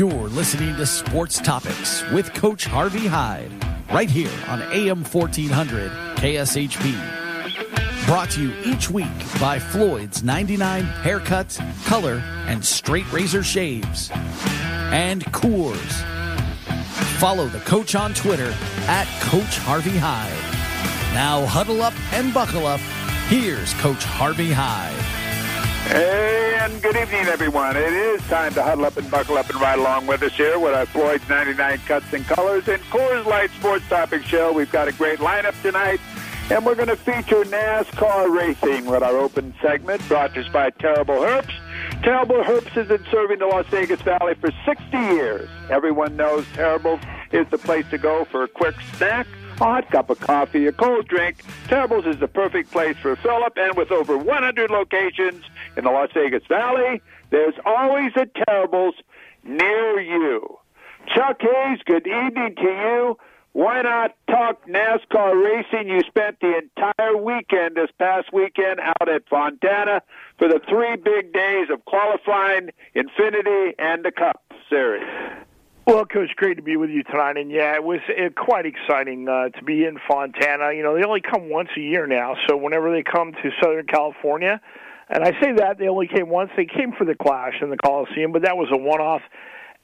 You're listening to Sports Topics with Coach Harvey Hyde, right here on AM 1400 KSHP. Brought to you each week by Floyd's 99 Haircuts, Color, and Straight Razor Shaves. And Coors. Follow the coach on Twitter at Coach Harvey Hyde. Now huddle up and buckle up. Here's Coach Harvey Hyde. Hey, and good evening, everyone. It is time to huddle up and buckle up and ride along with us here with our Floyd's 99 Cuts and Colors and Coors Light Sports Topic Show. We've got a great lineup tonight, and we're going to feature NASCAR racing with our open segment brought to us by Terrible Herbst. Terrible Herbst has been serving the Las Vegas Valley for 60 years. Everyone knows Terrible is the place to go for a quick snack hot cup of coffee, a cold drink. Terribles is the perfect place for Philip, and with over 100 locations in the Las Vegas Valley, there's always a Terribles near you. Chuck Hayes, good evening to you. Why not talk NASCAR racing? You spent the entire weekend this past weekend out at Fontana for the three big days of qualifying, Xfinity, and the Cup Series. Well, Coach, great to be with you tonight. And yeah, it was uh, quite exciting uh, to be in Fontana. You know, they only come once a year now, so whenever they come to Southern California, and I say that they only came once, they came for the Clash in the Coliseum, but that was a one-off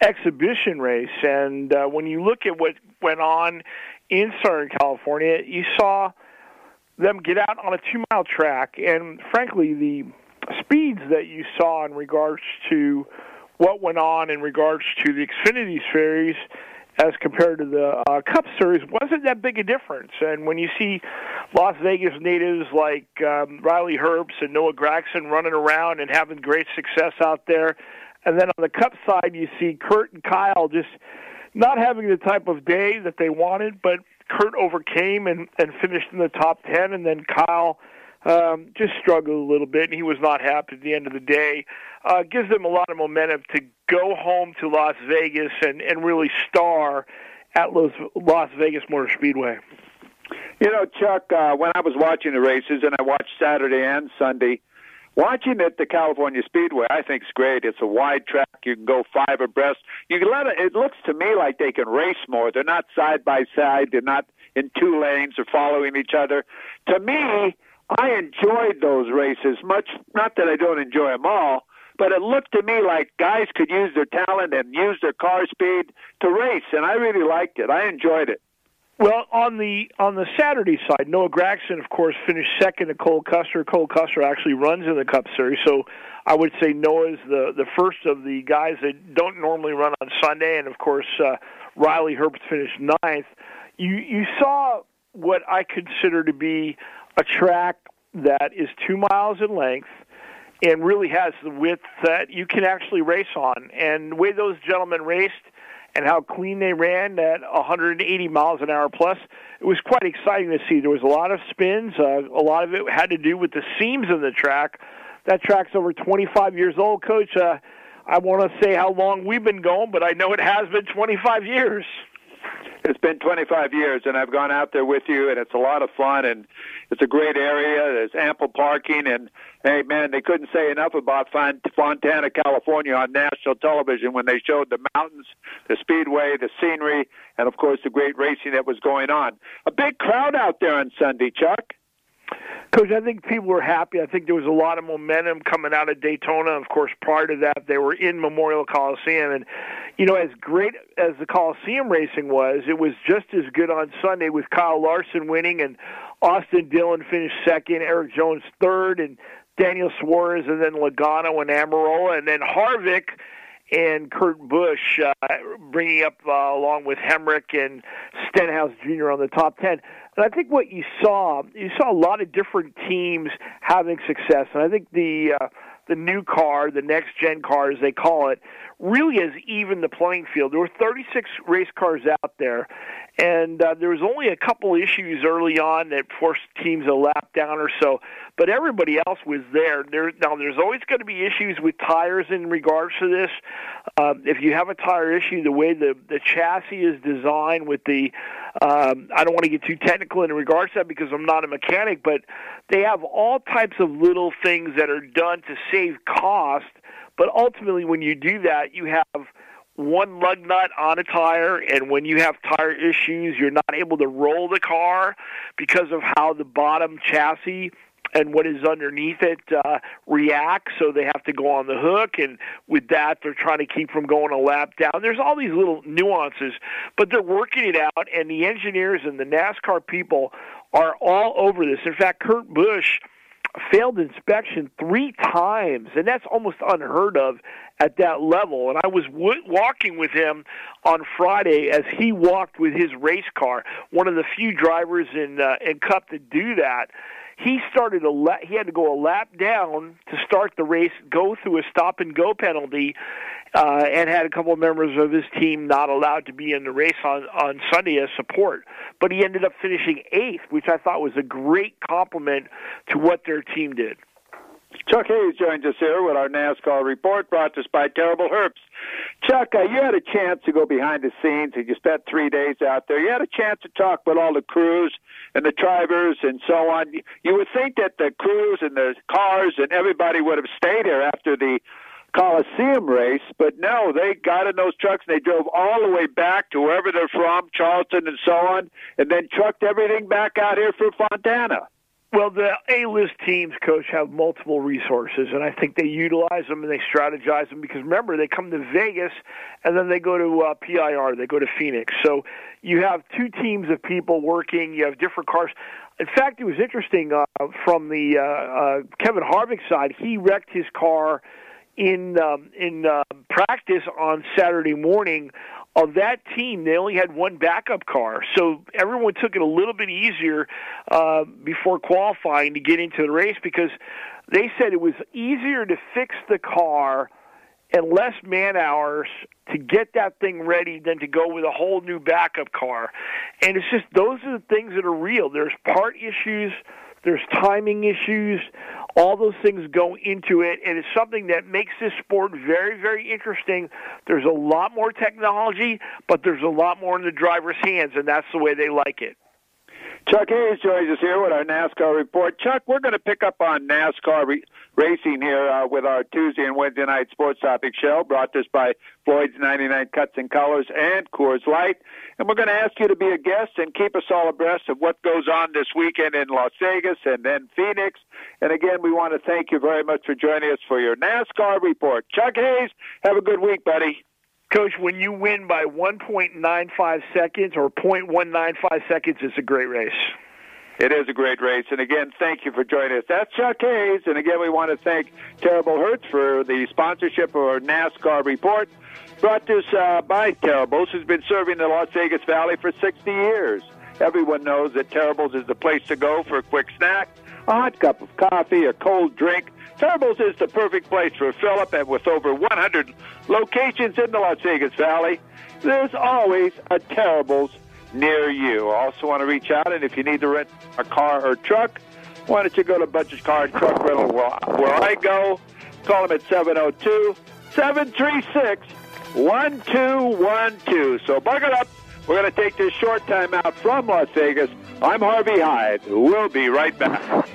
exhibition race. And uh, when you look at what went on in Southern California, you saw them get out on a two-mile track, and frankly, the speeds that you saw in regards to what went on in regards to the Xfinity Series as compared to the uh, Cup Series wasn't that big a difference. And when you see Las Vegas natives like um, Riley Herbst and Noah Gragson running around and having great success out there, and then on the Cup side you see Kurt and Kyle just not having the type of day that they wanted, but Kurt overcame and, and finished in the top ten, and then Kyle um, just struggled a little bit, and he was not happy at the end of the day. Uh, gives them a lot of momentum to go home to Las Vegas and, and really star at Las, Las Vegas Motor Speedway. You know, Chuck, uh, when I was watching the races, and I watched Saturday and Sunday, watching at the California Speedway, I think it's great. It's a wide track. You can go five abreast. You can let it. It looks to me like they can race more. They're not side by side. They're not in two lanes or following each other. To me, I enjoyed those races much. Not that I don't enjoy them all, but it looked to me like guys could use their talent and use their car speed to race, and I really liked it. I enjoyed it. Well, on the on the Saturday side, Noah Gragson, of course, finished second to Cole Custer. Cole Custer actually runs in the Cup Series, so I would say Noah is the the first of the guys that don't normally run on Sunday, and of course, uh, Riley Herbst finished ninth. You you saw what I consider to be a track that is two miles in length and really has the width that you can actually race on. And the way those gentlemen raced and how clean they ran at 180 miles an hour plus, it was quite exciting to see. There was a lot of spins. Uh, a lot of it had to do with the seams of the track. That track's over 25 years old, Coach. Uh, I want to say how long we've been going, but I know it has been 25 years. It's been 25 years, and I've gone out there with you, and it's a lot of fun, and it's a great area. There's ample parking, and hey, man, they couldn't say enough about Fontana, California on national television when they showed the mountains, the speedway, the scenery, and of course the great racing that was going on. A big crowd out there on Sunday, Chuck. Coach, I think people were happy. I think there was a lot of momentum coming out of Daytona. Of course, prior to that, they were in Memorial Coliseum. And, you know, as great as the Coliseum racing was, it was just as good on Sunday with Kyle Larson winning and Austin Dillon finished second, Erik Jones third, and Daniel Suarez, and then Logano and Almirola, and then Harvick and Kurt Busch uh, bringing up uh, along with Hemric and Stenhouse Jr. on the top 10. And I think what you saw, you saw a lot of different teams having success. And I think the uh, the new car, the next gen car as they call it, really has evened the playing field. There were 36 race cars out there, and uh, there was only a couple issues early on that forced teams a lap down or so, but everybody else was there. There now, there's always going to be issues with tires in regards to this. Uh, if you have a tire issue, the way the the chassis is designed with the, um, I don't want to get too technical in regards to that because I'm not a mechanic, but they have all types of little things that are done to save cost. But ultimately, when you do that, you have one lug nut on a tire, and when you have tire issues, you're not able to roll the car because of how the bottom chassis and what is underneath it uh, reacts. So they have to go on the hook, and with that, they're trying to keep from going a lap down. There's all these little nuances, but they're working it out, and the engineers and the NASCAR people are all over this. In fact, Kurt Busch failed inspection three times, and that's almost unheard of at that level. And I was w- walking with him on Friday as he walked with his race car, one of the few drivers in uh, in Cup to do that. He started a la- he had to go a lap down to start the race, go through a stop and go penalty, uh, and had a couple of members of his team not allowed to be in the race on on Sunday as support. But he ended up finishing eighth, which I thought was a great compliment to what their team did. Chuck Hayes joins us here with our NASCAR report brought to us by Terrible Herbst. Chuck, uh, you had a chance to go behind the scenes and you spent three days out there. You had a chance to talk with all the crews and the drivers and so on. You would think that the crews and the cars and everybody would have stayed here after the Coliseum race, but no, they got in those trucks and they drove all the way back to wherever they're from, Charleston and so on, and then trucked everything back out here for Fontana. Well, the A-list teams, coach, have multiple resources, and I think they utilize them and they strategize them because remember they come to Vegas and then they go to uh, PIR, they go to Phoenix. So you have two teams of people working. You have different cars. In fact, it was interesting uh, from the uh, uh, Kevin Harvick side. He wrecked his car in um, in uh, practice on Saturday morning of that team, they only had one backup car, so everyone took it a little bit easier uh, before qualifying to get into the race because they said it was easier to fix the car and less man hours to get that thing ready than to go with a whole new backup car. And it's just those are the things that are real. There's part issues, there's timing issues, all those things go into it, and it's something that makes this sport very, very interesting. There's a lot more technology, but there's a lot more in the driver's hands, and that's the way they like it. Chuck Hayes joins us here with our NASCAR report. Chuck, we're going to pick up on NASCAR re- racing here uh, with our Tuesday and Wednesday night sports topic show, brought to us by Floyd's 99 Cuts and Colors and Coors Light. And we're going to ask you to be a guest and keep us all abreast of what goes on this weekend in Las Vegas and then Phoenix. And again, we want to thank you very much for joining us for your NASCAR report. Chuck Hayes, have a good week, buddy. Coach, when you win by 1.95 seconds or 0.195 seconds, it's a great race. It is a great race. And again, thank you for joining us. That's Chuck Hayes. And again, we want to thank Terrible Herbst for the sponsorship of our NASCAR report. Brought to us uh, by Terribles, who's been serving the Las Vegas Valley for 60 years. Everyone knows that Terribles is the place to go for a quick snack, a hot cup of coffee, a cold drink, Terribles is the perfect place for Philip, and with over 100 locations in the Las Vegas Valley, there's always a Terribles near you. Also want to reach out, and if you need to rent a car or truck, why don't you go to Budget Car and Truck Rental where, I go? Call them at 702 736 1212. So buckle up. We're going to take this short time out from Las Vegas. I'm Harvey Hyde. We'll be right back.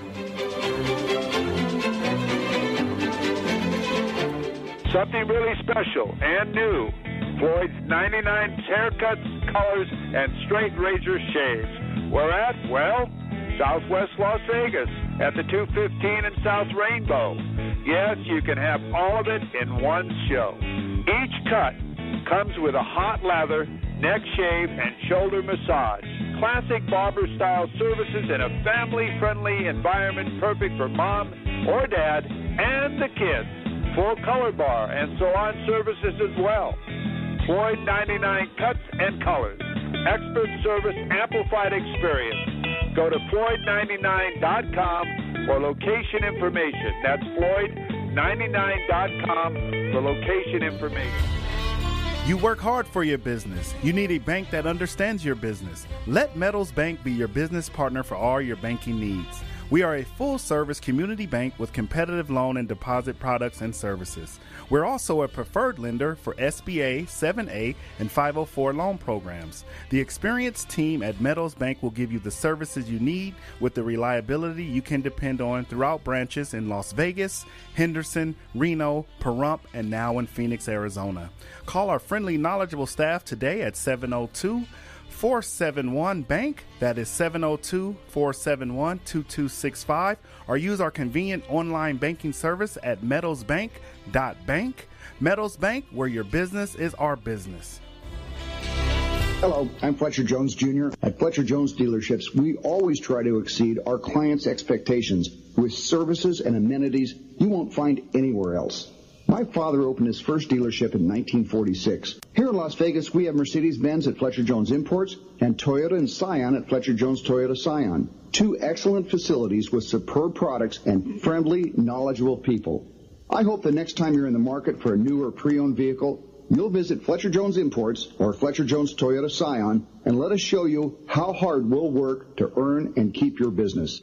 Something really special and new. Floyd's 99 haircuts, colors, and straight razor shaves. We're at, well, Southwest Las Vegas at the 215 and South Rainbow. Yes, you can have all of it in one show. Each cut comes with a hot lather, neck shave, and shoulder massage. Classic barber style services in a family friendly environment perfect for mom or dad and the kids full color bar, and salon services as well. Floyd 99 Cuts and Colors. Expert service, amplified experience. Go to Floyd99.com for location information. That's Floyd99.com for location information. You work hard for your business. You need a bank that understands your business. Let Meadows Bank be your business partner for all your banking needs. We are a full service community bank with competitive loan and deposit products and services. We're also a preferred lender for SBA, 7A, and 504 loan programs. The experienced team at Meadows Bank will give you the services you need with the reliability you can depend on throughout branches in Las Vegas, Henderson, Reno, Pahrump, and now in Phoenix, Arizona. Call our friendly, knowledgeable staff today at 702 471 Bank. That is 702 471 2265. Or use our convenient online banking service at meadowsbank.bank. Meadows Bank, where your business is our business. Hello, I'm Fletcher Jones Jr. At Fletcher Jones Dealerships, we always try to exceed our clients' expectations with services and amenities you won't find anywhere else. My father opened his first dealership in 1946. Here in Las Vegas, we have Mercedes-Benz at Fletcher Jones Imports and Toyota and Scion at Fletcher Jones Toyota Scion. Two excellent facilities with superb products and friendly, knowledgeable people. I hope the next time you're in the market for a new or pre-owned vehicle, you'll visit Fletcher Jones Imports or Fletcher Jones Toyota Scion and let us show you how hard we'll work to earn and keep your business.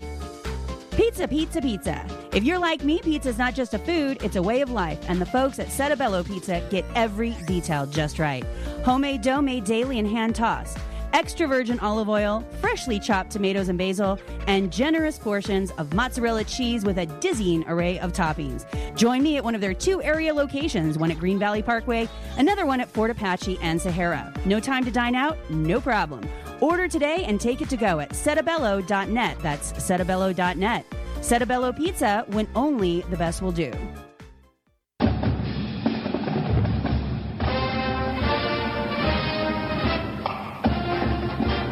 Pizza, pizza, pizza. If you're like me, pizza is not just a food, it's a way of life. And the folks at Settebello Pizza get every detail just right. Homemade dough made daily and hand tossed. Extra virgin olive oil, freshly chopped tomatoes and basil, and generous portions of mozzarella cheese with a dizzying array of toppings. Join me at one of their two area locations, one at Green Valley Parkway, another one at Fort Apache and Sahara. No time to dine out? No problem. Order today and take it to go at settebello.net. That's settebello.net. Settebello Pizza when only the best will do.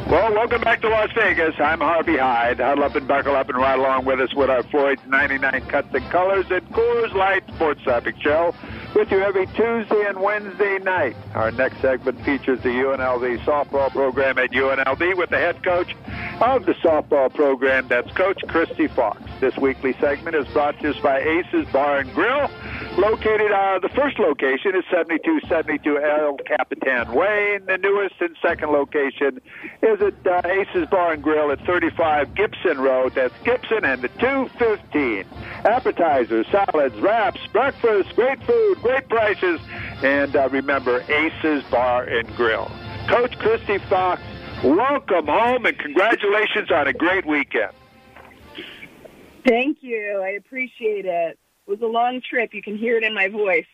Well, welcome back to Las Vegas. I'm Harvey Hyde. Huddle up and buckle up and ride along with us with our Floyd's 99 Cuts and Colors and Coors Light Sports Topic Show with you every Tuesday and Wednesday night. Our next segment features the UNLV softball program at UNLV with the head coach of the softball program. That's Coach Kristie Fox. This weekly segment is brought to us by Aces Bar and Grill. Located, uh, the first location is 7272 El Capitan Way, and the newest and second location is at uh, Aces Bar and Grill at 35 Gibson Road. That's Gibson and the 215. Appetizers, salads, wraps, breakfast, great food, great prices, and uh, remember Aces Bar and Grill. Coach Kristie Fox, welcome home and congratulations on a great weekend. Thank you. I appreciate it. It was a long trip. You can hear it in my voice.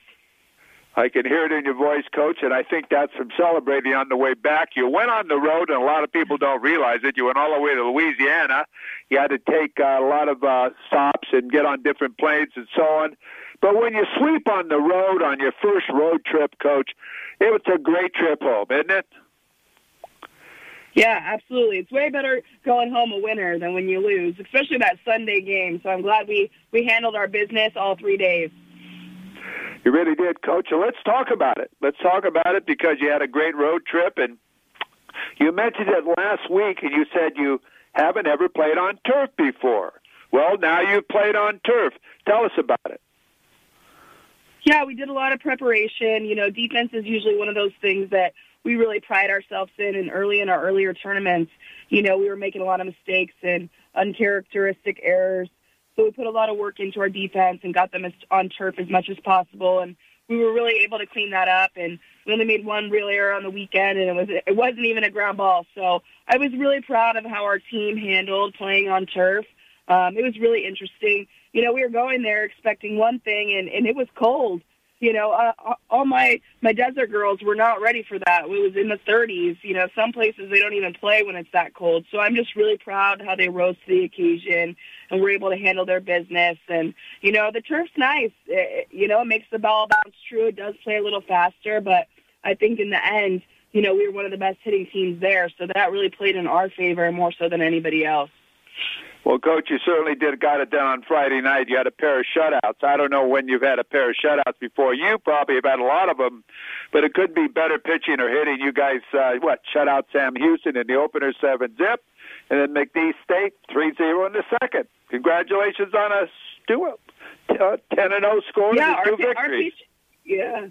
I can hear it in your voice, Coach, and I think that's from celebrating on the way back. You went on the road, and a lot of people don't realize it. You went all the way to Louisiana. You had to take uh, a lot of uh, stops and get on different planes and so on. But when you sleep on the road on your first road trip, Coach, it was a great trip home, isn't it? Yeah, absolutely. It's way better going home a winner than when you lose, especially that Sunday game. So I'm glad we we handled our business all three days. You really did, Coach. So let's talk about it. Let's talk about it because you had a great road trip, and you mentioned it last week, and you said you haven't ever played on turf before. Well, now you've played on turf. Tell us about it. Yeah, we did a lot of preparation. You know, defense is usually one of those things that we really pride ourselves in. And early in our earlier tournaments, you know, we were making a lot of mistakes and uncharacteristic errors. So we put a lot of work into our defense and got them on turf as much as possible. And we were really able to clean that up. And we only made one real error on the weekend, and it was it wasn't even a ground ball. So I was really proud of how our team handled playing on turf. Um, it was really interesting. You know, we were going there expecting one thing, and, and it was cold you know, uh, all my my desert girls were not ready for that. It was in the 30s. You know, some places they don't even play when it's that cold. So I'm just really proud how they rose to the occasion and were able to handle their business. And you know, the turf's nice. It, you know, it makes the ball bounce true. It does play a little faster, but I think in the end, you know, we were one of the best hitting teams there. So that really played in our favor more so than anybody else. Well, coach, you certainly did got it done on Friday night. You had a pair of shutouts. I don't know when you've had a pair of shutouts before. You probably have had a lot of them, but it could be better pitching or hitting. You guys, uh, what, shut out Sam Houston in the opener seven zip, and then McNeese State three zero in the second. Congratulations on a two, uh, ten and zero score yeah, and two our, victories. Pitch, yeah,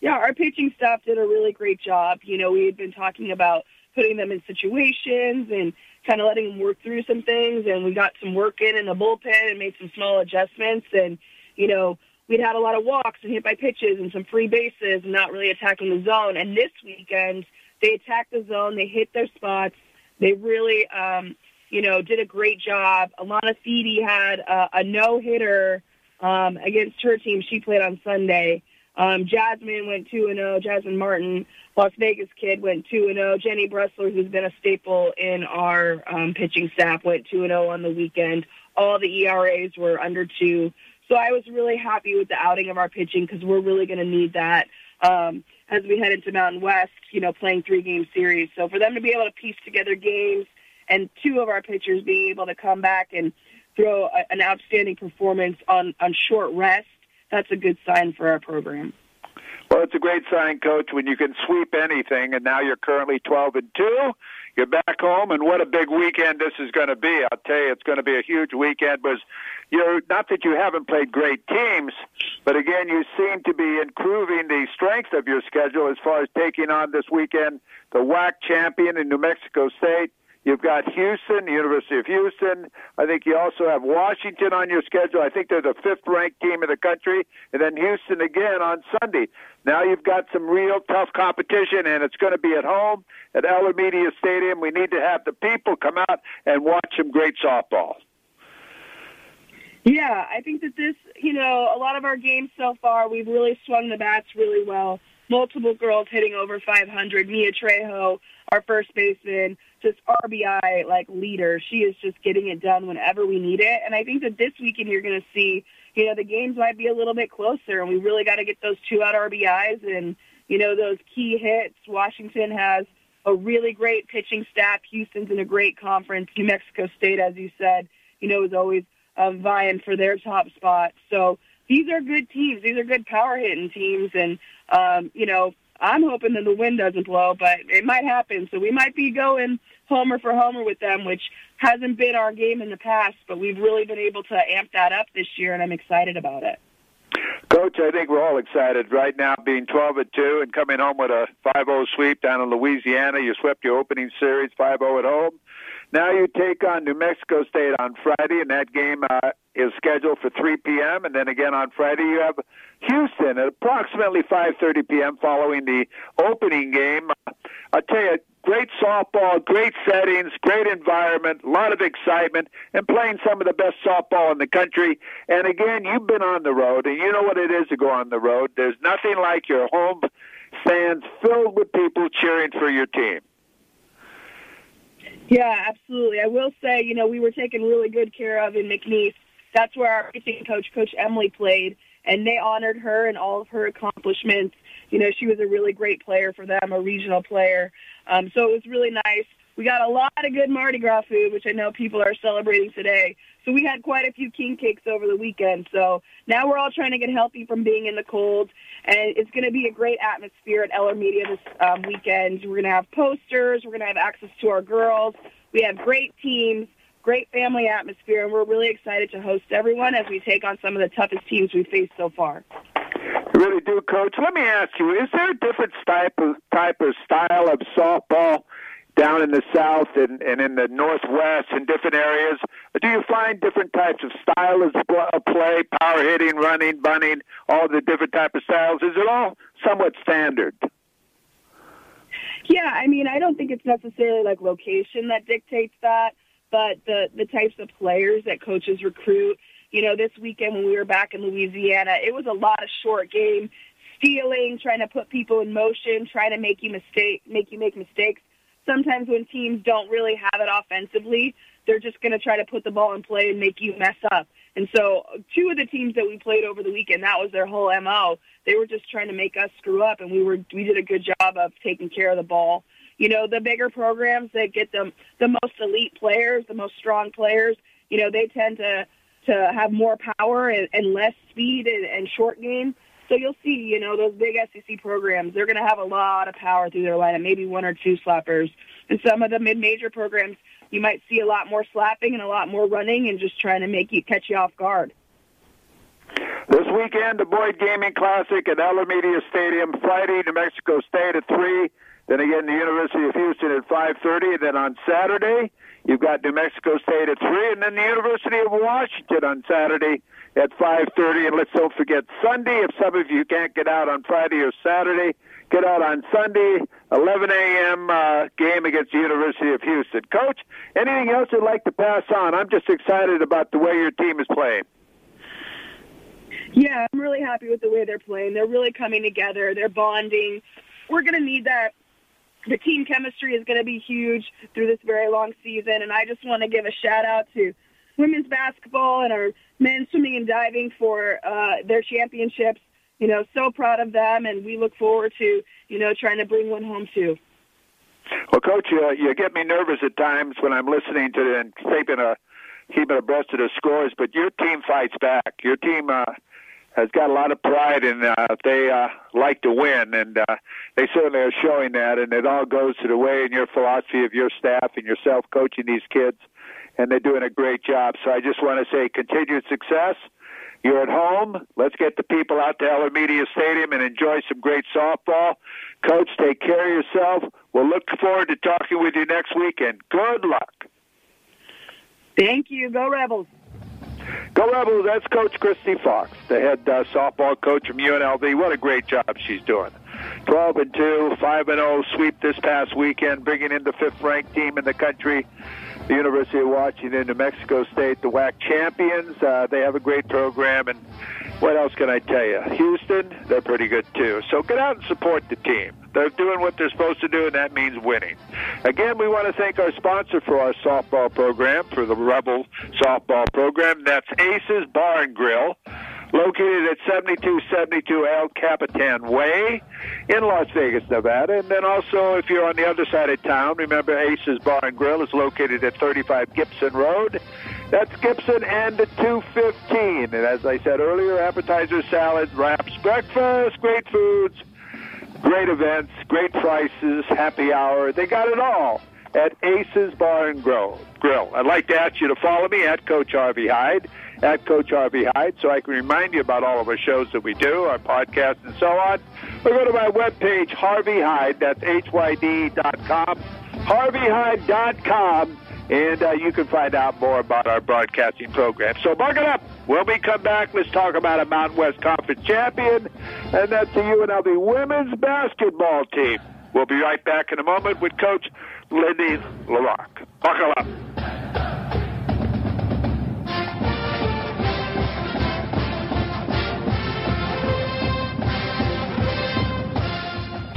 yeah, our pitching staff did a really great job. You know, we had been talking about putting them in situations and kind of letting them work through some things. And we got some work in in the bullpen and made some small adjustments. And, you know, we'd had a lot of walks and hit by pitches and some free bases and not really attacking the zone. And this weekend, they attacked the zone. They hit their spots. They really, um, you know, did a great job. Alana Feedy had a, a no hitter um, against her team. She played on Sunday. Um, Jasmine went 2 and 0. Jasmine Martin, Las Vegas kid, went 2 and 0. Jenny Bressler, who's been a staple in our um, pitching staff, went 2 and 0 on the weekend. All the ERAs were under two. So I was really happy with the outing of our pitching because we're really going to need that um, as we head into Mountain West, you know, playing three game series. So for them to be able to piece together games and two of our pitchers being able to come back and throw a, an outstanding performance on, on short rest, that's a good sign for our program. Well, it's a great sign, Coach, when you can sweep anything, and now you're currently 12 and two. You're back home, and what a big weekend this is going to be. I'll tell you, it's going to be a huge weekend. Because you're not that you haven't played great teams, but again, you seem to be improving the strength of your schedule as far as taking on this weekend the WAC champion in New Mexico State You've got Houston, University of Houston. I think you also have Washington on your schedule. I think they're the fifth ranked team in the country. And then Houston again on Sunday. Now you've got some real tough competition, and it's going to be at home at Eller Media Stadium. We need to have the people come out and watch some great softball. Yeah, I think that this, you know, a lot of our games so far, we've really swung the bats really well. Multiple girls hitting over 500. Mia Trejo, our first baseman, just RBI like leader. She is just getting it done whenever we need it. And I think that this weekend you're going to see, you know, the games might be a little bit closer, and we really got to get those two out RBIs and you know those key hits. Washington has a really great pitching staff. Houston's in a great conference. New Mexico State, as you said, you know, is always um, vying for their top spot. So these are good teams. These are good power hitting teams, and um, you know, I'm hoping that the wind doesn't blow, but it might happen. So we might be going homer for homer with them, which hasn't been our game in the past, but we've really been able to amp that up this year, and I'm excited about it. Coach, I think we're all excited right now, being 12 at two and coming home with a 5-0 sweep down in Louisiana. You swept your opening series 5-0 at home. Now you take on New Mexico State on Friday, and that game uh, is scheduled for 3 p.m. And then again on Friday, you have Houston at approximately 5:30 p.m. following the opening game. Uh, I tell you, great softball, great settings, great environment, a lot of excitement, and playing some of the best softball in the country. And again, you've been on the road, and you know what it is to go on the road. There's nothing like your home stands filled with people cheering for your team. Yeah, absolutely. I will say, you know, we were taken really good care of in McNeese. That's where our pitching coach, Coach Emily, played, and they honored her and all of her accomplishments. You know, she was a really great player for them, a regional player. Um, so it was really nice. We got a lot of good Mardi Gras food, which I know people are celebrating today. So we had quite a few king cakes over the weekend. So now we're all trying to get healthy from being in the cold, and it's going to be a great atmosphere at Eller Media this um, weekend. We're going to have posters. We're going to have access to our girls. We have great teams, great family atmosphere, and we're really excited to host everyone as we take on some of the toughest teams we've faced so far. You really do, Coach. Let me ask you: Is there a different type of type of style of softball down in the south and, and in the northwest in different areas? Do you find different types of style of play, power hitting, running, bunting, all the different type of styles? Is it all somewhat standard? Yeah, I mean, I don't think it's necessarily like location that dictates that, but the the types of players that coaches recruit. You know, this weekend when we were back in Louisiana, it was a lot of short game, stealing, trying to put people in motion, trying to make you mistake, make you make mistakes sometimes when teams don't really have it offensively, they're just going to try to put the ball in play and make you mess up. And so, two of the teams that we played over the weekend, that was their whole mo. They were just trying to make us screw up, and we were we did a good job of taking care of the ball. You know, the bigger programs that get them the most elite players, the most strong players, you know, they tend to to have more power and, and less speed and, and short game. So you'll see, you know, those big SEC programs, they're going to have a lot of power through their lineup, maybe one or two slappers. And some of the mid-major programs, you might see a lot more slapping and a lot more running and just trying to make you catch you off guard. This weekend, the Boyd Gaming Classic at Eller Media Stadium. Friday, New Mexico State at 3. Then again, the University of Houston at 5:30. And then on Saturday, you've got New Mexico State at three, and then the University of Washington on Saturday at 5:30. And let's don't forget Sunday. If some of you can't get out on Friday or Saturday, get out on Sunday, 11 a.m. Uh, game against the University of Houston. Coach, anything else you'd like to pass on? I'm just excited about the way your team is playing. Yeah, I'm really happy with the way they're playing. They're really coming together. They're bonding. We're going to need that. The team chemistry is going to be huge through this very long season, and I just want to give a shout out to women's basketball and our men's swimming and diving for uh, their championships. You know, so proud of them, and we look forward to you know trying to bring one home too. Well, Coach, you, you get me nervous at times when I'm listening to and keeping a keeping abreast of the scores, but your team fights back. Your team uh, has got a lot of pride and uh, they uh, like to win, and uh, they certainly are showing that. And it all goes to the way and your philosophy of your staff and yourself coaching these kids, and they're doing a great job. So I just want to say continued success. You're at home. Let's get the people out to Eller Media Stadium and enjoy some great softball. Coach, take care of yourself. We'll look forward to talking with you next week, and good luck. Thank you. Go Rebels. Go Rebels. That's Coach Kristie Fox, the head uh, softball coach from UNLV. What a great job she's doing. 12 and 2, 5 and 0 sweep this past weekend, bringing in the fifth ranked team in the country. The University of Washington, New Mexico State, the WAC champions. Uh, they have a great program, and what else can I tell you? Houston, they're pretty good too. So get out and support the team. They're doing what they're supposed to do, and that means winning. Again, we want to thank our sponsor for our softball program, for the Rebel softball program. That's Aces Bar and Grill, located at 7272 El Capitan Way in Las Vegas, Nevada. And then also, if you're on the other side of town, remember Aces Bar and Grill is located at 35 Gibson Road. That's Gibson and the 215. And as I said earlier, appetizer, salad, wraps, breakfast, great foods Great events, great prices, happy hour. They got it all at Aces Bar and Grill. Grill. I'd like to ask you to follow me at Coach Harvey Hyde, at Coach Harvey Hyde, so I can remind you about all of our shows that we do, our podcasts, and so on. Or go to my webpage, Harvey Hyde. That's H-Y-D dot com. HarveyHyde.com and uh, you can find out more about our broadcasting program. So buckle up. When we come back, let's talk about a Mountain West Conference champion, and that's the UNLV women's basketball team. We'll be right back in a moment with Coach Lindy LaRocque. Buckle up.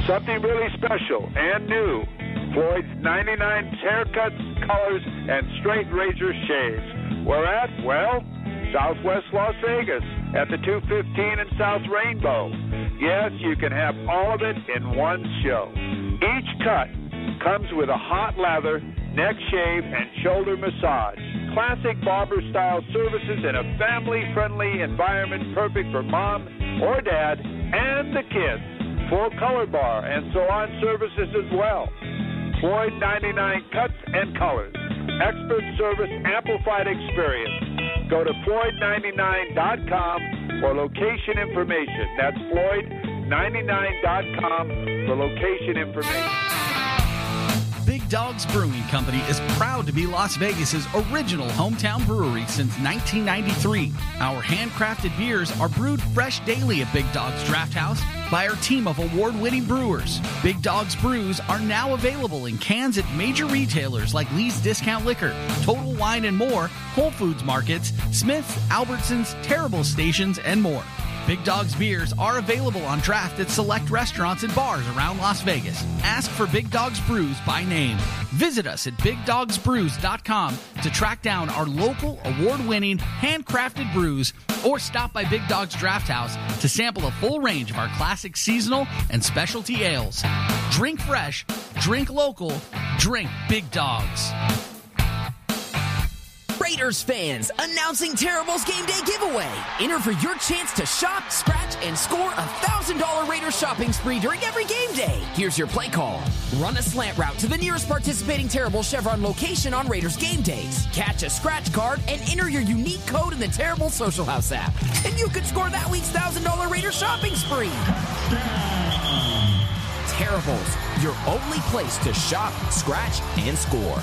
Something really special and new Floyd's 99 haircuts, colors, and straight razor shaves. We're at, well, Southwest Las Vegas at the 215 and South Rainbow. Yes, you can have all of it in one show. Each cut comes with a hot lather, neck shave, and shoulder massage. Classic barber style services in a family friendly environment perfect for mom or dad and the kids. Full color bar and salon services as well. Floyd 99 cuts and colors. Expert service, amplified experience. Go to Floyd99.com for location information. That's Floyd99.com for location information. Big Dogs Brewing Company is proud to be Las Vegas's original hometown brewery since 1993. Our handcrafted beers are brewed fresh daily at Big Dogs Draft House by our team of award-winning brewers. Big Dogs brews are now available in cans at major retailers like Lee's Discount Liquor, Total Wine and More, Whole Foods Markets, Smith's, Albertsons, Terrible Stations, and more. Big Dog's beers are available on draft at select restaurants and bars around Las Vegas. Ask for Big Dog's Brews by name. Visit us at BigDogsBrews.com to track down our local award-winning handcrafted brews or stop by Big Dog's Draft House to sample a full range of our classic seasonal and specialty ales. Drink fresh, drink local, drink Big Dogs. Raiders fans, announcing Terrible's Game Day giveaway. Enter for your chance to shop, scratch, and score a $1,000 Raiders shopping spree during every game day. Here's your play call. Run a slant route to the nearest participating Terrible Chevron location on Raiders game days. Catch a scratch card and enter your unique code in the Terrible Social House app. And you could score that week's $1,000 Raiders shopping spree. Terribles, your only place to shop, scratch, and score.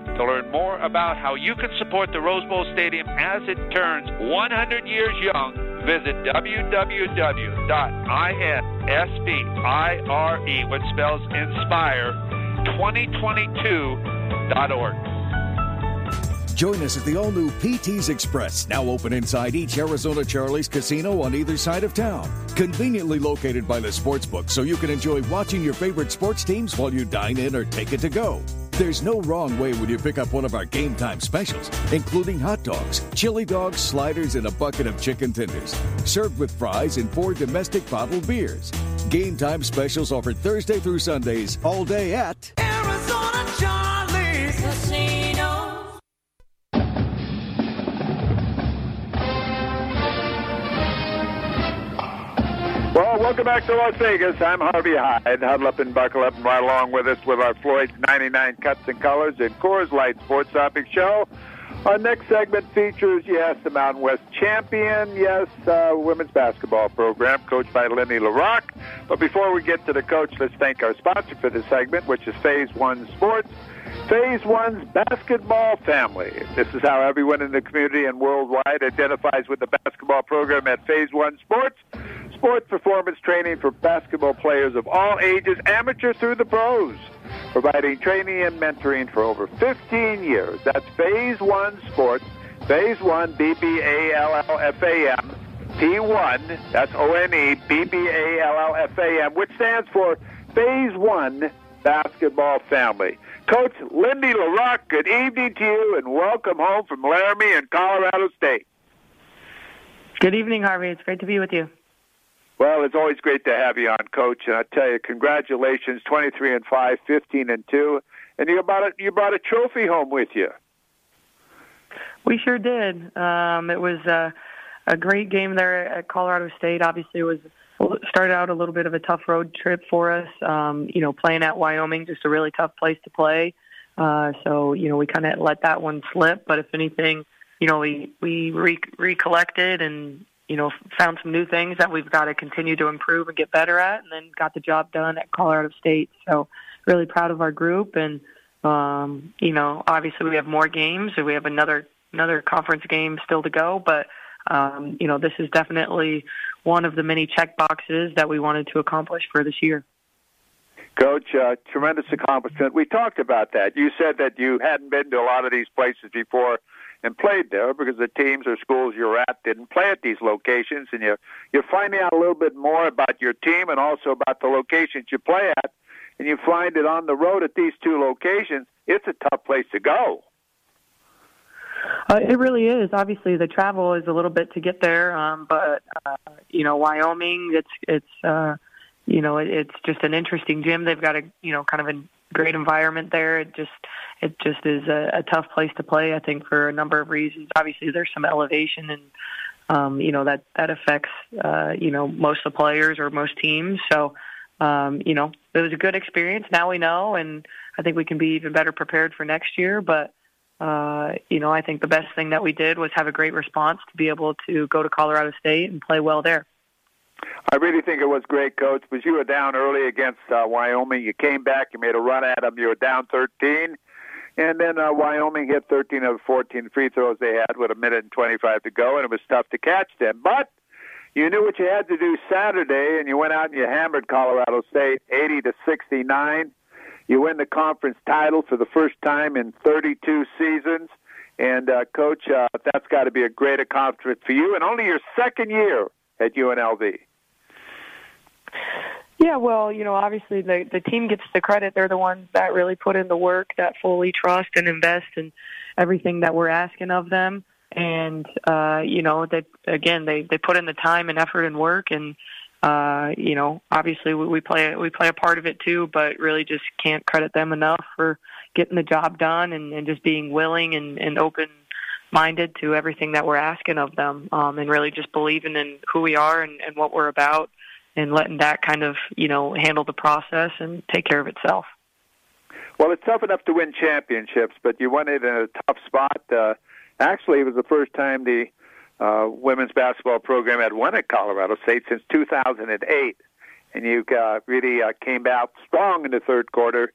To learn more about how you can support the Rose Bowl Stadium as it turns 100 years young, visit www.inspire, which spells inspire, 2022.org. Join us at the all new PT's Express, now open inside each Arizona Charlie's casino on either side of town. Conveniently located by the sportsbook, so you can enjoy watching your favorite sports teams while you dine in or take it to go. There's no wrong way when you pick up one of our game time specials, including hot dogs, chili dogs, sliders, and a bucket of chicken tenders. Served with fries and four domestic bottled beers. Game time specials offered Thursday through Sundays all day at Arizona Charlie's Casino. Welcome back to Las Vegas. I'm Harvey Hyde. Huddle up and buckle up and ride along with us with our Floyd's 99 Cuts and Colors and Coors Light Sports Topic Show. Our next segment features, yes, the Mountain West champion, yes, uh, women's basketball program coached by Lenny LaRocque. But before we get to the coach, let's thank our sponsor for this segment, which is Phase One Sports. Phase One's basketball family. This is how everyone in the community and worldwide identifies with the basketball program at Phase One Sports. Sports performance training for basketball players of all ages, amateur through the pros. Providing training and mentoring for over 15 years. That's Phase One Sports. Phase One, B B A L L F A M. P1, that's O N E, B B A L L F A M, which stands for Phase One Basketball Family. Coach Lindy LaRocque, good evening to you and welcome home from Laramie and Colorado State. Good evening, Harvey. It's great to be with you. Well, it's always great to have you on, Coach. And I tell you, congratulations, 23 and 5, 15 and 2. And you brought a, you brought a trophy home with you. We sure did. Um, it was uh, a great game there at Colorado State. Obviously, it was started out a little bit of a tough road trip for us. Um, you know, playing at Wyoming, just a really tough place to play. Uh, so you know, we kind of let that one slip. But if anything, you know, we we re- recollected and you know found some new things that we've got to continue to improve and get better at, and then got the job done at Colorado State. So really proud of our group and. Um, you know, obviously we have more games and we have another another conference game still to go, but um, you know, this is definitely one of the many check boxes that we wanted to accomplish for this year. Coach, uh, tremendous accomplishment. We talked about that. You said that you hadn't been to a lot of these places before and played there because the teams or schools you're at didn't play at these locations, and you you're finding out a little bit more about your team and also about the locations you play at, and you find it on the road at these two locations. It's a tough place to go. Uh, it really is. Obviously, the travel is a little bit to get there, um, but uh, you know, Wyoming, it's it's uh, you know, it, it's just an interesting gym. They've got a you know kind of a great environment there. It just it just is a, a tough place to play. I think for a number of reasons. Obviously, there's some elevation and um, you know that that affects uh, you know most of the players or most teams. So um, you know, it was a good experience. Now we know, and I think we can be even better prepared for next year. But uh, you know, I think the best thing that we did was have a great response to be able to go to Colorado State and play well there. I really think it was great, Coach, because you were down early against uh, Wyoming. You came back, you made a run at them. You were down 13. And then uh, Wyoming hit 13 of 14 free throws they had with a minute and 25 to go, and it was tough to catch them. But you knew what you had to do Saturday, and you went out and you hammered Colorado State 80 to 69. You win the conference title for the first time in 32 seasons. And, uh, Coach, uh, that's got to be a great accomplishment for you, and only your second year at UNLV. Yeah, well, you know, obviously the the team gets the credit. They're the ones that really put in the work, that fully trust and invest in everything that we're asking of them. And uh, you know, that again, they they put in the time and effort and work, and uh, you know, obviously we, play we play a part of it too, but really just can't credit them enough for getting the job done and, and just being willing and, and open minded to everything that we're asking of them, um, and really just believing in who we are and, and what we're about, and letting that kind of you know handle the process and take care of itself. Well, it's tough enough to win championships, but you won it in a tough spot. Uh, actually, it was the first time the uh, women's basketball program had won at Colorado State since 2008, and you uh, really uh, came out strong in the third quarter,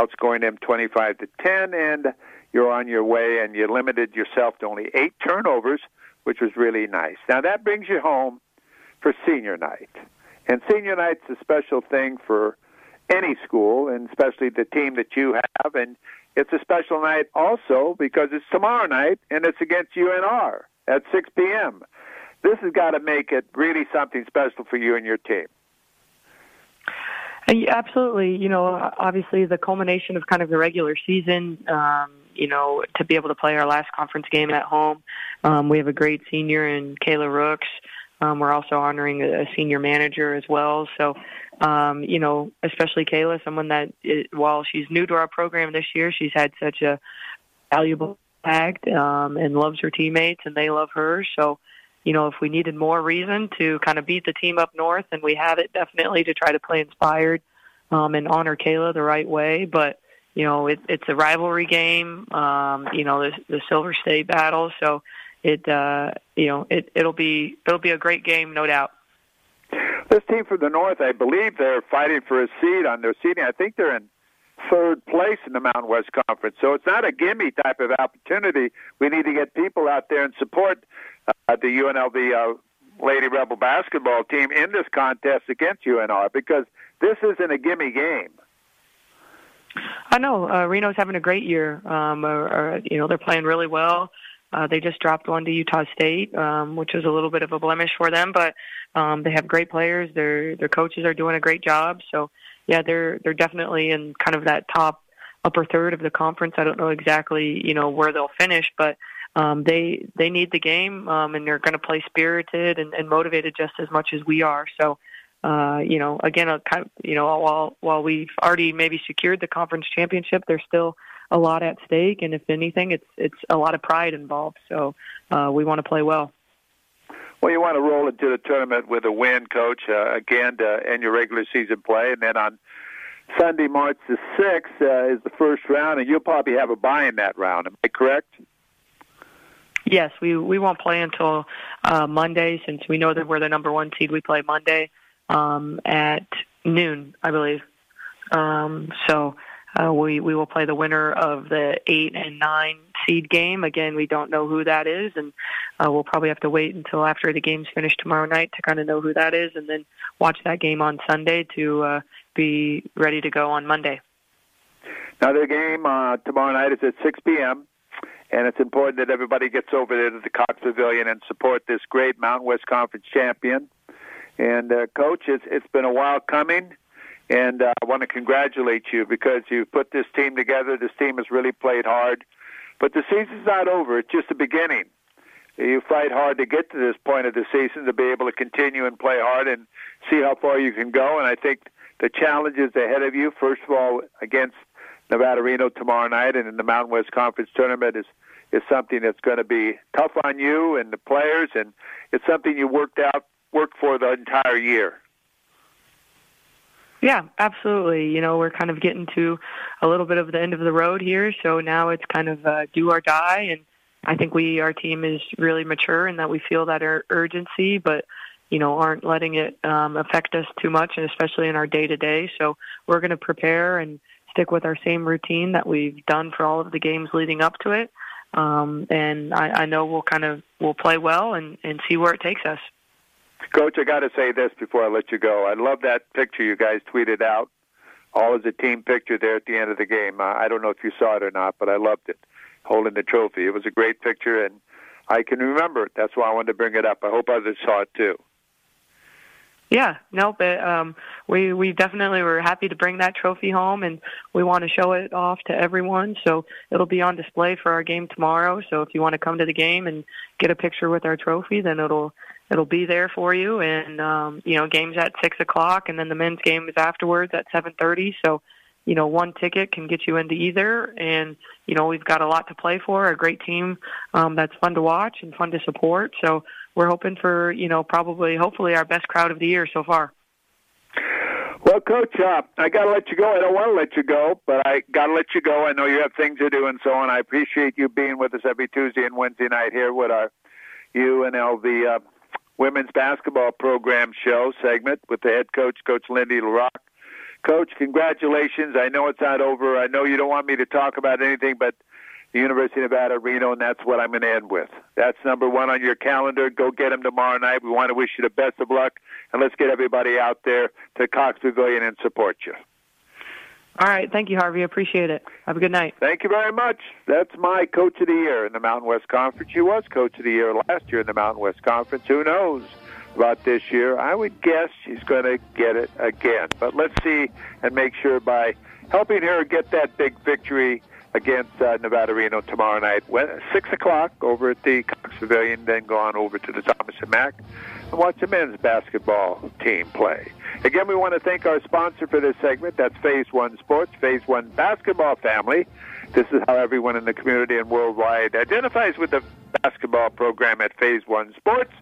outscoring them 25 to 10, and you're on your way, and you limited yourself to only eight turnovers, which was really nice. Now that brings you home for senior night, and senior night's a special thing for any school, and especially the team that you have, and it's a special night also because it's tomorrow night and it's against UNR at 6 p.m. This has got to make it really something special for you and your team. Absolutely. You know, obviously the culmination of kind of the regular season, um, you know, to be able to play our last conference game at home. Um, we have a great senior in Kayla Rooks. Um, we're also honoring a, senior manager as well. So, um, you know, especially Kayla, someone that, while she's new to our program this year, she's had such a valuable impact um, and loves her teammates, and they love her. So, you know, if we needed more reason to kind of beat the team up north, and we have it definitely to try to play inspired um, and honor Kayla the right way. But you know, it, it's a rivalry game. Um, you know, the, the Silver State battle. So it, uh, you know, it, it'll be it'll be a great game, no doubt. This team from the north, I believe, they're fighting for a seed on their seeding. I think they're in third place in the Mountain West Conference. So it's not a gimme type of opportunity. We need to get people out there and support uh, the UNLV uh, Lady Rebel basketball team in this contest against UNR because this isn't a gimme game. I know uh, Reno's having a great year. Um, or, or, you know, they're playing really well. Uh, they just dropped one to Utah State, um, which was a little bit of a blemish for them, but um, they have great players. Their their coaches are doing a great job. So yeah, they're they're definitely in kind of that top upper third of the conference. I don't know exactly you know where they'll finish, but um, they they need the game um, and they're going to play spirited and, and motivated just as much as we are. So. Uh, you know, again, a kind of, you know, while while we've already maybe secured the conference championship, there's still a lot at stake, and if anything, it's it's a lot of pride involved. So uh, we want to play well. Well, you want to roll into the tournament with a win, Coach, uh, again to end your regular season play, and then on Sunday, March the sixth, uh, is the first round, and you'll probably have a bye in that round. Am I correct? Yes, we we won't play until uh, Monday since we know that we're the number one seed. We play Monday um, at noon, I believe. Um, so uh, we we will play the winner of the eight and nine seed game. Again, we don't know who that is, and uh, we'll probably have to wait until after the game's finished tomorrow night to kind of know who that is, and then watch that game on Sunday to uh, be ready to go on Monday. Now the game uh, tomorrow night is at 6 p.m. And it's important that everybody gets over there to the Cox Pavilion and support this great Mountain West Conference champion. And uh, coach, it's it's been a while coming, and uh, I want to congratulate you because you've put this team together. This team has really played hard. But the season's not over. It's just the beginning. You fight hard to get to this point of the season to be able to continue and play hard and see how far you can go. And I think the challenges ahead of you, first of all, against Nevada Reno tomorrow night and in the Mountain West Conference tournament is is something that's going to be tough on you and the players, and it's something you worked out, worked for the entire year. Yeah, absolutely. You know, we're kind of getting to a little bit of the end of the road here, so now it's kind of uh, do or die. And I think we, our team, is really mature in that we feel that ur- urgency, but you know, aren't letting it um, affect us too much, and especially in our day to day. So we're going to prepare and stick with our same routine that we've done for all of the games leading up to it. Um, and I, I know we'll kind of we'll play well and, and see where it takes us. Coach, I got to say this before I let you go. I love that picture you guys tweeted out, all as a team picture there at the end of the game. I don't know if you saw it or not, but I loved it, holding the trophy. It was a great picture, and I can remember it. That's why I wanted to bring it up. I hope others saw it too. Yeah, no, but um, we we definitely were happy to bring that trophy home, and we want to show it off to everyone. So it'll be on display for our game tomorrow. So if you want to come to the game and get a picture with our trophy, then it'll it'll be there for you. And um, you know, games at six o'clock, and then the men's game is afterwards at seven thirty. So, you know, one ticket can get you into either. And you know, we've got a lot to play for. A great team um, that's fun to watch and fun to support. So we're hoping for you know probably hopefully our best crowd of the year so far. Well, Coach, uh, I got to let you go. I don't want to let you go, but I got to let you go. I know you have things to do and so on. I appreciate you being with us every Tuesday and Wednesday night here with our UNLV uh, women's basketball program show segment with the head coach, Coach Lindy LaRocque. Coach, congratulations. I know it's not over. I know you don't want me to talk about anything, but the University of Nevada, Reno, and that's what I'm going to end with. That's number one on your calendar. Go get them tomorrow night. We want to wish you the best of luck, and let's get everybody out there to Cox Pavilion and support you. All right. Thank you, Harvey. Appreciate it. Have a good night. Thank you very much. That's my coach of the year in the Mountain West Conference. She was coach of the year last year in the Mountain West Conference. Who knows about this year? I would guess she's going to get it again. But let's see and make sure by helping her get that big victory against uh, Nevada Reno tomorrow night, when, six o'clock over at the Cox Pavilion. Then go on over to the Thomas and Mack and watch the men's basketball team play. Again, we want to thank our sponsor for this segment. That's Phase One Sports, Phase One Basketball Family. This is how everyone in the community and worldwide identifies with the basketball program at Phase One Sports.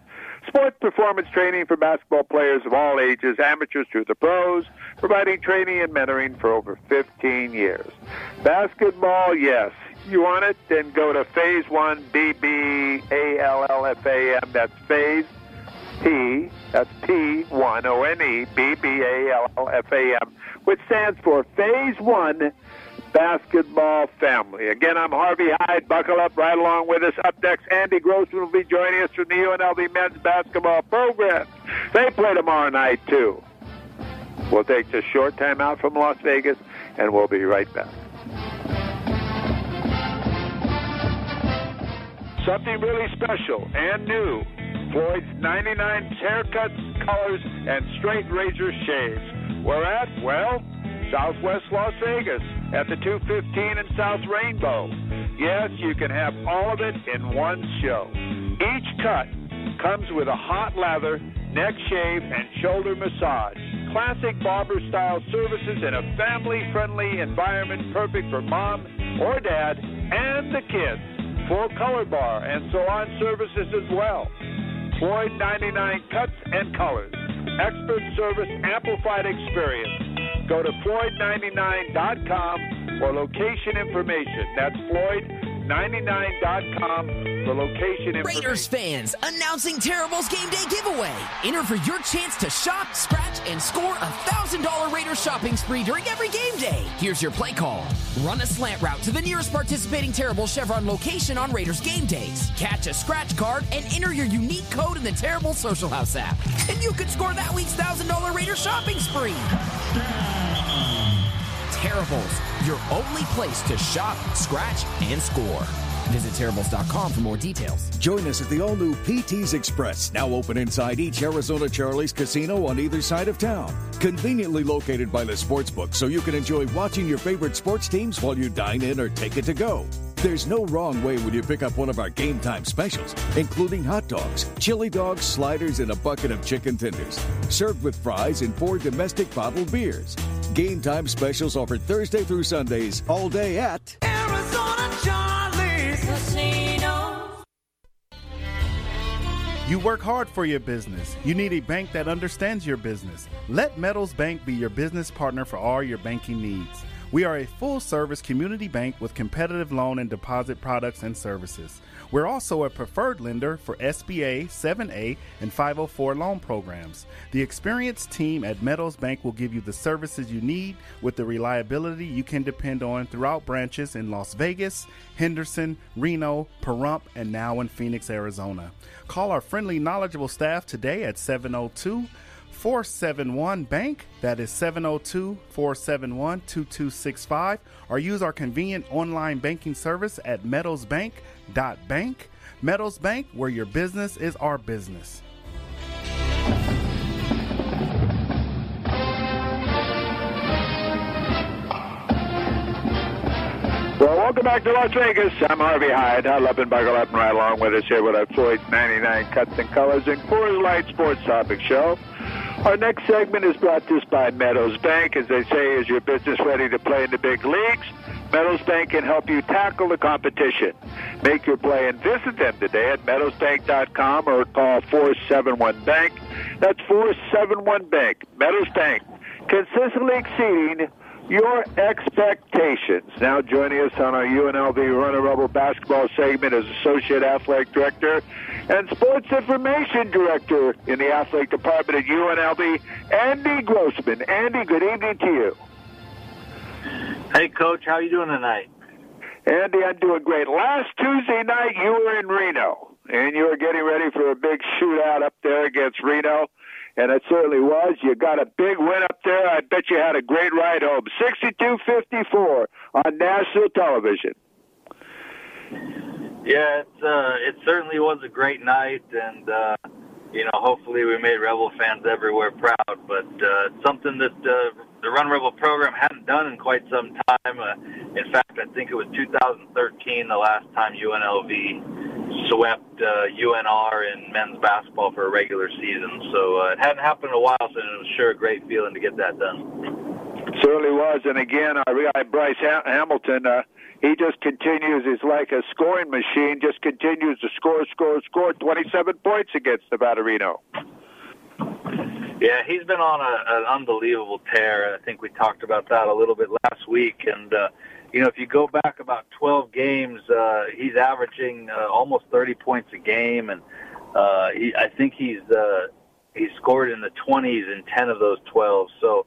Sports performance training for basketball players of all ages, amateurs through the pros, providing training and mentoring for over 15 years. Basketball, yes. You want it? Then go to Phase 1 B B A L L F A M. That's Phase P, that's P1 O N E B B A L L F A M, which stands for Phase 1 basketball family. Again, I'm Harvey Hyde. Buckle up right along with us. Up next, Andy Grossman will be joining us from the UNLV men's basketball program. They play tomorrow night, too. We'll take a short time out from Las Vegas, and we'll be right back. Something really special and new. Floyd's 99 haircuts, colors, and straight razor shaves. We're at, well, Southwest Las Vegas at the 215 and South Rainbow. Yes, you can have all of it in one show. Each cut comes with a hot lather, neck shave, and shoulder massage. Classic barber style services in a family friendly environment perfect for mom or dad and the kids. Full color bar and salon services as well. Floyd 99 cuts and colors. Expert service amplified experience. Go to Floyd99.com for location information. That's Floyd99.com for location information. Raiders fans, announcing Terrible's Game Day giveaway. Enter for your chance to shop, scratch, and score a $1,000 Raiders shopping spree during every game day. Here's your play call. Run a slant route to the nearest participating Terrible Chevron location on Raiders game days. Catch a scratch card and enter your unique code in the Terrible Social House app. And you could score that week's $1,000 Raiders shopping spree. Terribles, your only place to shop, scratch, and score. Visit Terribles.com for more details. Join us at the all new PT's Express, now open inside each Arizona Charlie's casino on either side of town. Conveniently located by the sportsbook so you can enjoy watching your favorite sports teams while you dine in or take it to go. There's no wrong way when you pick up one of our game time specials, including hot dogs, chili dogs, sliders, and a bucket of chicken tenders. Served with fries and four domestic bottled beers. Game time specials offered Thursday through Sundays all day at Arizona Charlie's Casino. You work hard for your business. You need a bank that understands your business. Let Meadows Bank be your business partner for all your banking needs. We are a full service community bank with competitive loan and deposit products and services. We're also a preferred lender for SBA, 7A, and 504 loan programs. The experienced team at Meadows Bank will give you the services you need with the reliability you can depend on throughout branches in Las Vegas, Henderson, Reno, Pahrump, and now in Phoenix, Arizona. Call our friendly, knowledgeable staff today at 702 471 Bank. That is 702 471 2265. Or use our convenient online banking service at meadowsbank.bank. Meadows Bank, where your business is our business. Well, welcome back to Las Vegas. I'm Harvey Hyde. Huddle up and buckle up and ride along with us here with our Floyd 99 Cuts and Colors and Coors Light Sports Topic Show. Our next segment is brought to us by Meadows Bank. As they say, is your business ready to play in the big leagues? Meadows Bank can help you tackle the competition. Make your play and visit them today at meadowsbank.com or call 471 Bank. That's 471 Bank. Meadows Bank, consistently exceeding your expectations. Now joining us on our UNLV Runnin' Rebel basketball segment is Associate Athletic Director and Sports Information Director in the Athletic Department at UNLV, Andy Grossman. Andy, good evening to you. Hey, Coach, how you doing tonight? Andy, I'm doing great. Last Tuesday night, you were in Reno, and you were getting ready for a big shootout up there against Reno and it certainly was. You got a big win up there. I bet you had a great ride home. 62-54 on national television. Yeah, it's uh, it certainly was a great night, and uh, you know, hopefully we made Rebel fans everywhere proud. But uh, it's something that uh, the Runnin' Rebel program hadn't done in quite some time. Uh, in fact, I think it was 2013 the last time UNLV swept uh, UNR in men's basketball for a regular season. So uh, it hadn't happened in a while, so it was sure a great feeling to get that done. Certainly was, and again, our guy Bryce ha- Hamilton. Uh, he just continues. He's like a scoring machine. Just continues to score, score, score. Twenty-seven points against the Reno. Yeah, he's been on a, an unbelievable tear. I think we talked about that a little bit last week. And, uh, you know, if you go back about 12 games, uh, he's averaging uh, almost 30 points a game. And uh, he, I think he's uh, he's scored in the 20s in 10 of those 12. So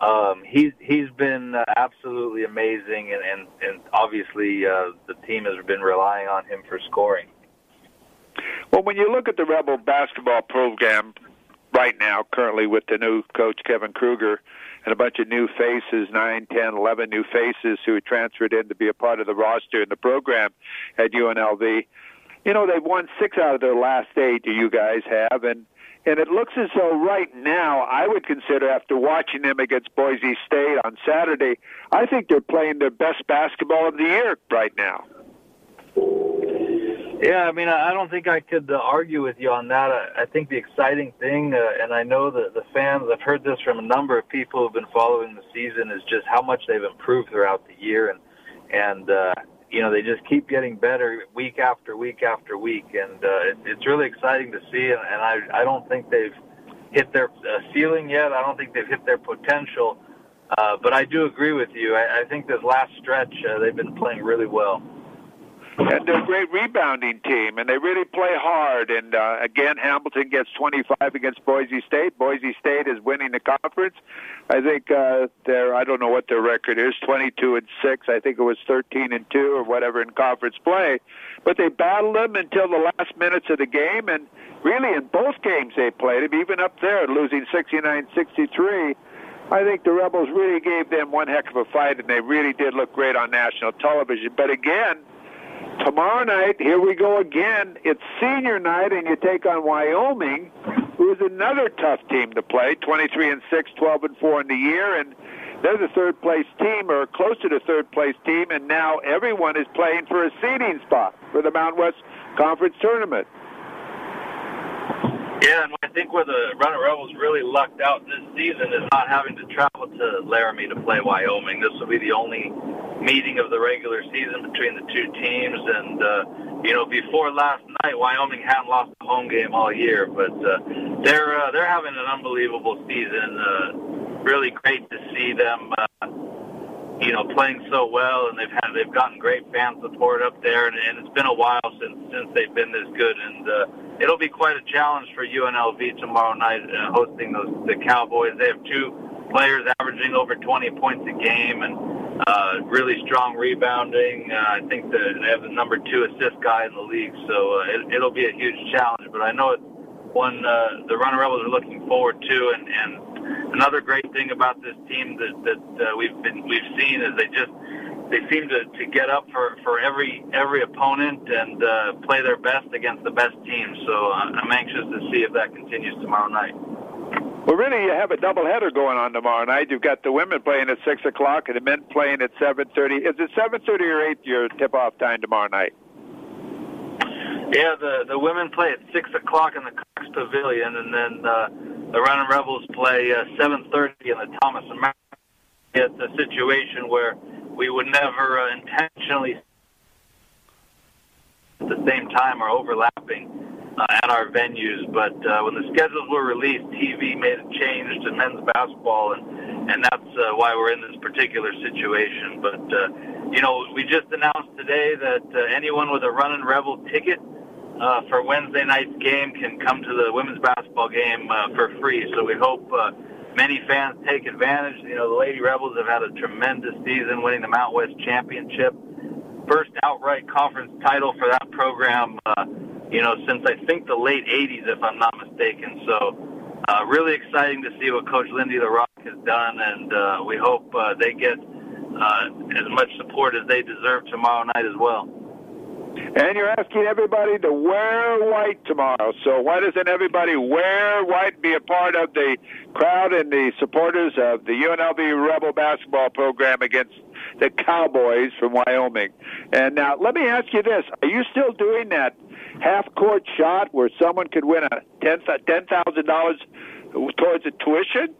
um, he's he's been uh, absolutely amazing. And, and, and obviously uh, the team has been relying on him for scoring. Well, when you look at the Rebel basketball program, right now, currently with the new coach Kevin Kruger and a bunch of new faces, nine, ten, eleven new faces who transferred in to be a part of the roster and the program at UNLV. You know, they've won six out of their last eight. You guys have, and and it looks as though right now I would consider after watching them against Boise State on Saturday, I think they're playing their best basketball of the year right now. Yeah, I mean, I don't think I could uh, argue with you on that. I, think the exciting thing, uh, and I know that the fans, I've heard this from a number of people who've been following the season, is just how much they've improved throughout the year, and and uh, you know they just keep getting better week after week after week, and uh, it, it's really exciting to see. And, and I I don't think they've hit their uh, ceiling yet. I don't think they've hit their potential, uh, but I do agree with you. I, I think this last stretch uh, they've been playing really well and they're a great rebounding team, and they really play hard. And uh, again, Hamilton gets 25 against Boise State. Boise State is winning the conference. I think uh, they're I don't know what their record is, 22 and six. I think it was 13 and two or whatever in conference play. But they battled them until the last minutes of the game, and really in both games they played them, even up there losing 69-63. I think the Rebels really gave them one heck of a fight, and they really did look great on national television. But again Tomorrow night, here we go again. It's senior night, and you take on Wyoming, who is another tough team to play. 23 and 6, 12 and 4 in the year, and they're the third place team or close to third place team, and now everyone is playing for a seeding spot for the Mountain West Conference tournament. Yeah, and I think where the Runnin' Rebels really lucked out this season is not having to travel to Laramie to play Wyoming. This will be the only meeting of the regular season between the two teams. And, uh, you know, before last night, Wyoming hadn't lost a home game all year, but uh, they're uh, they're having an unbelievable season. Uh, really great to see them, uh, you know, playing so well, and they've had they've gotten great fan support up there, and, and it's been a while since since they've been this good, and uh, it'll be quite a challenge for UNLV tomorrow night uh, hosting those the Cowboys. They have two players averaging over 20 points a game, and uh, really strong rebounding. Uh, I think that they have the number two assist guy in the league, so uh, it, it'll be a huge challenge. But I know it's one uh, the Runnin' Rebels are looking forward to. And, and another great thing about this team that that uh, we've been we've seen is they just they seem to, to get up for, for every every opponent and uh, play their best against the best team. So uh, I'm anxious to see if that continues tomorrow night. Well, really, you have a doubleheader going on tomorrow night. You've got the women playing at six o'clock and the men playing at seven thirty. Is it seven thirty or eight your tip-off time tomorrow night? Yeah, the the women play at six o'clock in the Cox Pavilion, and then uh, the Running Rebels play uh, seven thirty in the Thomas and. It's a situation where we would never uh, intentionally at the same time or overlapping uh, at our venues. But uh, when the schedules were released, TV made a change to men's basketball, and and that's uh, why we're in this particular situation. But uh, you know, we just announced today that uh, anyone with a Running Rebel ticket uh, for Wednesday night's game can come to the women's basketball game uh, for free. So we hope uh, many fans take advantage. You know, the Lady Rebels have had a tremendous season, winning the Mount West Championship, first outright conference title for that program. Uh, you know, since I think the late '80s, if I'm not mistaken. So. Uh, really exciting to see what Coach Lindy LaRocque has done, and uh, we hope uh, they get uh, as much support as they deserve tomorrow night as well. And you're asking everybody to wear white tomorrow. So why doesn't everybody wear white be a part of the crowd and the supporters of the UNLV Rebel basketball program against the Cowboys from Wyoming? And now let me ask you this: Are you still doing that half-court shot where someone could win a ten thousand dollars towards a tuition?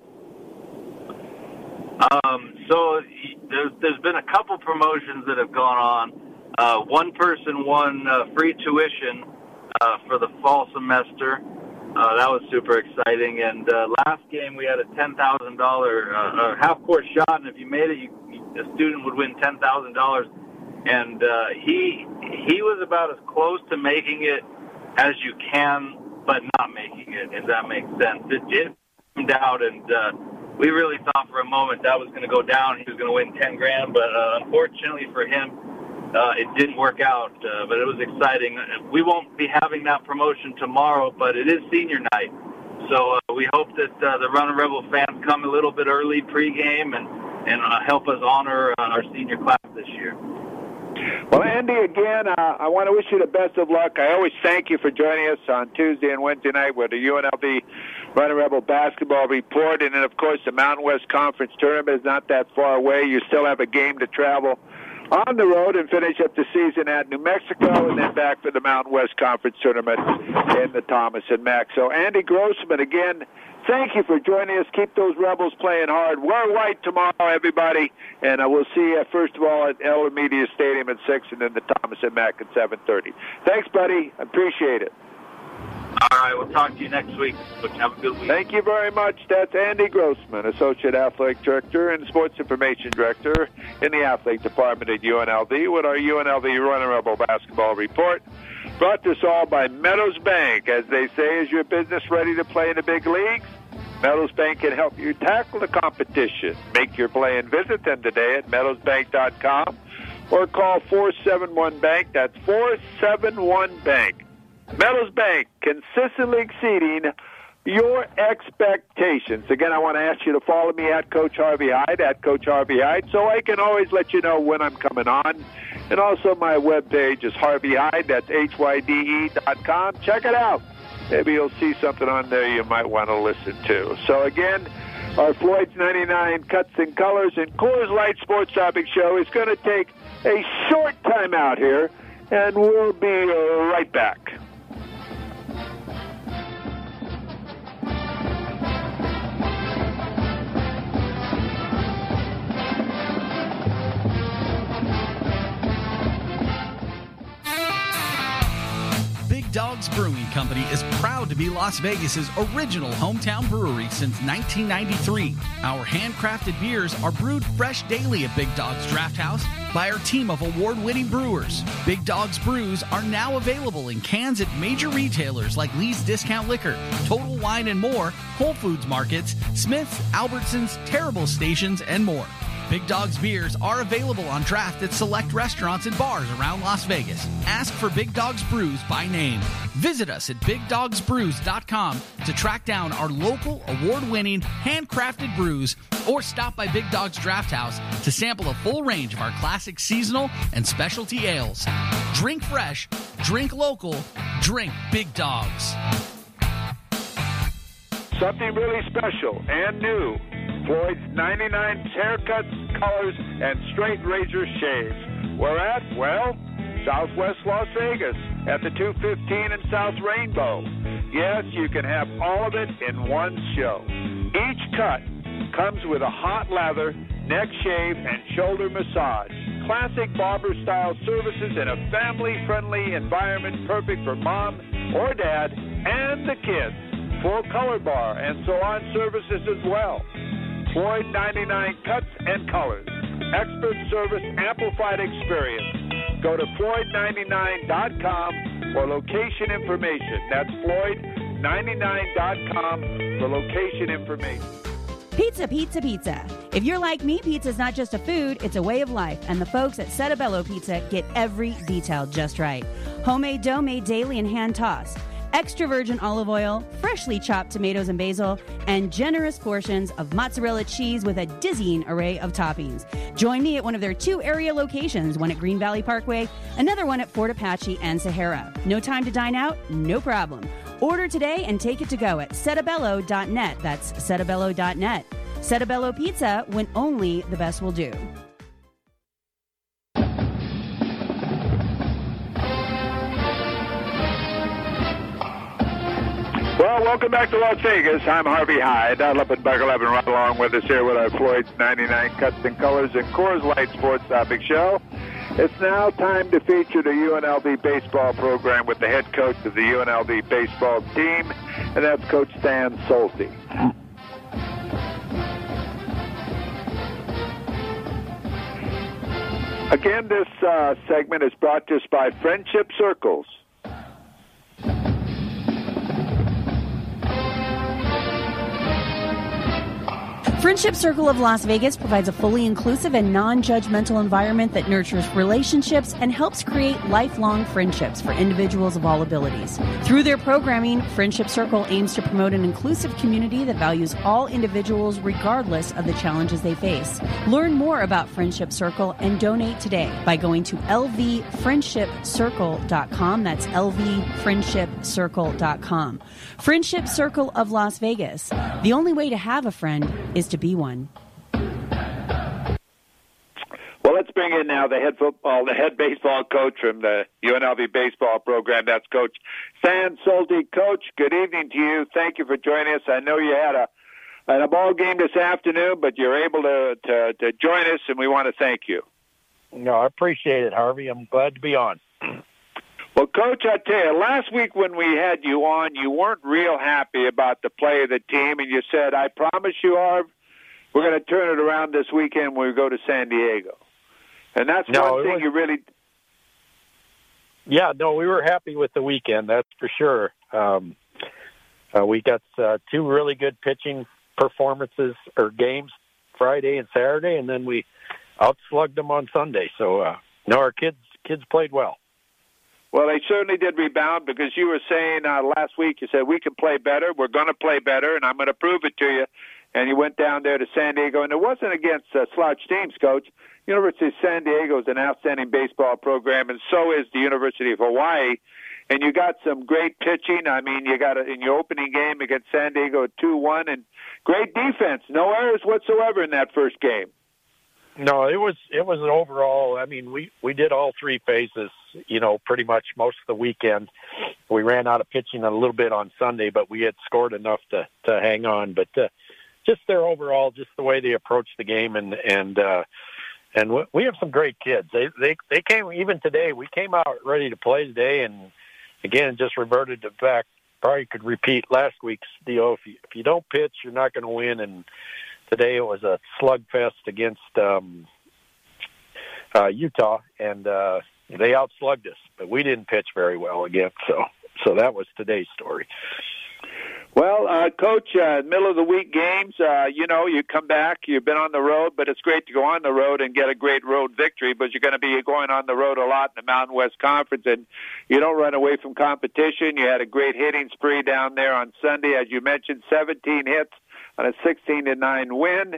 Um, so there's, there's been a couple promotions that have gone on. Uh, one person won uh, free tuition uh, for the fall semester. Uh, that was super exciting. And uh, last game we had a ten thousand dollar uh, half court shot, and if you made it, you, a student would win ten thousand dollars. And uh, he he was about as close to making it as you can, but not making it. If that makes sense, it did come down, and uh, we really thought for a moment that was going to go down. He was going to win ten grand, but uh, unfortunately for him, uh, it didn't work out. Uh, but it was exciting. We won't be having that promotion tomorrow, but it is senior night, so uh, we hope that uh, the Running Rebel fans come a little bit early pregame and and uh, help us honor uh, our senior class this year. Well, Andy, again, uh, I want to wish you the best of luck. I always thank you for joining us on Tuesday and Wednesday night with the UNLV Running Rebel basketball report. And then, of course, the Mountain West Conference tournament is not that far away. You still have a game to travel on the road and finish up the season at New Mexico and then back for the Mountain West Conference tournament in the Thomas and Mack. So, Andy Grossman, again, thank you for joining us. Keep those Rebels playing hard. Wear white tomorrow, everybody. And uh, we'll see you, first of all, at Eller Media Stadium at 6 and then the Thomas and Mack at 7.30. Thanks, buddy. Appreciate it. All right, we'll talk to you next week. Have a good week. Thank you very much. That's Andy Grossman, Associate Athletic Director and Sports Information Director in the Athletic Department at UNLV with our UNLV Running Rebel Basketball Report. Brought to us all by Meadows Bank. As they say, is your business ready to play in the big leagues? Meadows Bank can help you tackle the competition. Make your play and visit them today at meadowsbank.com or call 471 Bank. That's 471 Bank. Meadows Bank, consistently exceeding your expectations. Again, I want to ask you to follow me at Coach Harvey Hyde, at Coach Harvey Hyde, so I can always let you know when I'm coming on. And also, my webpage is Harvey Hyde, that's H-Y-D-E dot com. Check it out. Maybe you'll see something on there you might want to listen to. So, again, our Floyd's 99 Cuts and Colors and Coors Light Sports Topic Show is going to take a short time out here, and we'll be right back. Big Brewing Company is proud to be Las Vegas's original hometown brewery since 1993. Our handcrafted beers are brewed fresh daily at Big Dogs Draft House by our team of award-winning brewers. Big Dogs brews are now available in cans at major retailers like Lee's Discount Liquor, Total Wine and More, Whole Foods Markets, Smith's, Albertsons, Terrible Stations, and more. Big Dogs beers are available on draft at select restaurants and bars around Las Vegas. Ask for Big Dogs Brews by name. Visit us at bigdogsbrews.com to track down our local award-winning handcrafted brews or stop by Big Dogs Draft House to sample a full range of our classic seasonal and specialty ales. Drink fresh, drink local, drink Big Dogs. something really special and new. Floyd's 99 haircuts, colors, and straight razor shaves. Where at? Well, Southwest Las Vegas at the 215 and South Rainbow. Yes, you can have all of it in one show. Each cut comes with a hot lather, neck shave, and shoulder massage. Classic barber style services in a family friendly environment perfect for mom or dad and the kids. Full color bar and salon services as well. Floyd 99 cuts and colors. Expert service, amplified experience. Go to Floyd99.com for location information. That's Floyd99.com for location information. Pizza, pizza, pizza. If you're like me, pizza is not just a food, it's a way of life, and the folks at Settebello Pizza get every detail just right. Homemade dough made daily and hand tossed. Extra virgin olive oil, freshly chopped tomatoes and basil, and generous portions of mozzarella cheese with a dizzying array of toppings. Join me at one of their two area locations, one at Green Valley Parkway, another one at Fort Apache and Sahara. No time to dine out? No problem. Order today and take it to go at settebello.net. That's settebello.net. Settebello Pizza when only the best will do. Well, welcome back to Las Vegas. I'm Harvey Hyde. I'd love and buckle up along with us here with our Floyd's 99 Cuts and Colors and Coors Light Sports Topic Show. It's now time to feature the UNLV baseball program with the head coach of the UNLV baseball team, and that's Coach Stan Stolte. Again, this uh, segment is brought to us by Friendship Circles. Friendship Circle of Las Vegas provides a fully inclusive and non judgmental environment that nurtures relationships and helps create lifelong friendships for individuals of all abilities. Through their programming, Friendship Circle aims to promote an inclusive community that values all individuals regardless of the challenges they face. Learn more about Friendship Circle and donate today by going to lvfriendshipcircle.com. That's lvfriendshipcircle.com. Friendship Circle of Las Vegas. The only way to have a friend is to be one. Well, let's bring in now the head football, the head baseball coach from the UNLV baseball program. That's Coach Stan Stolte. Coach, good evening to you. Thank you for joining us. I know you had a had a ball game this afternoon, but you're able to, to to join us, and we want to thank you. No, I appreciate it, Harvey. I'm glad to be on. Well, Coach, I tell you, last week when we had you on, you weren't real happy about the play of the team, and you said, "I promise you, Harv, we're going to turn it around this weekend when we go to San Diego." And that's No, one thing was- you really. Yeah, no, we were happy with the weekend. That's for sure. Um, uh, we got uh, two really good pitching performances or games Friday and Saturday, and then we outslugged them on Sunday. So, uh, no, our kids kids played well. Well, they certainly did rebound because you were saying uh, last week, you said, we can play better. We're going to play better, and I'm going to prove it to you. And he went down there to San Diego, and it wasn't against uh, slouch teams, Coach. University of San Diego is an outstanding baseball program, and so is the University of Hawaii. And you got some great pitching. I mean, you got a, in your opening game against San Diego two one, and great defense. No errors whatsoever in that first game. No, it was it was an overall. I mean, we we did all three phases. You know, pretty much most of the weekend. We ran out of pitching a little bit on Sunday, but we had scored enough to to hang on. But uh, just their overall, just the way they approached the game, and and uh, and we have some great kids. They they they came even today. We came out ready to play today, and again just reverted to back. Probably could repeat last week's deal. If you if you don't pitch, you're not going to win. And today it was a slugfest against um, uh, Utah, and uh, they outslugged us. But we didn't pitch very well again. So so that was today's story. Well, uh, Coach, uh, middle of the week games, uh, you know, you come back, you've been on the road, but it's great to go on the road and get a great road victory, but you're going to be going on the road a lot in the Mountain West Conference, and you don't run away from competition. You had a great hitting spree down there on Sunday, as you mentioned, 17 hits on a 16 to 9 win.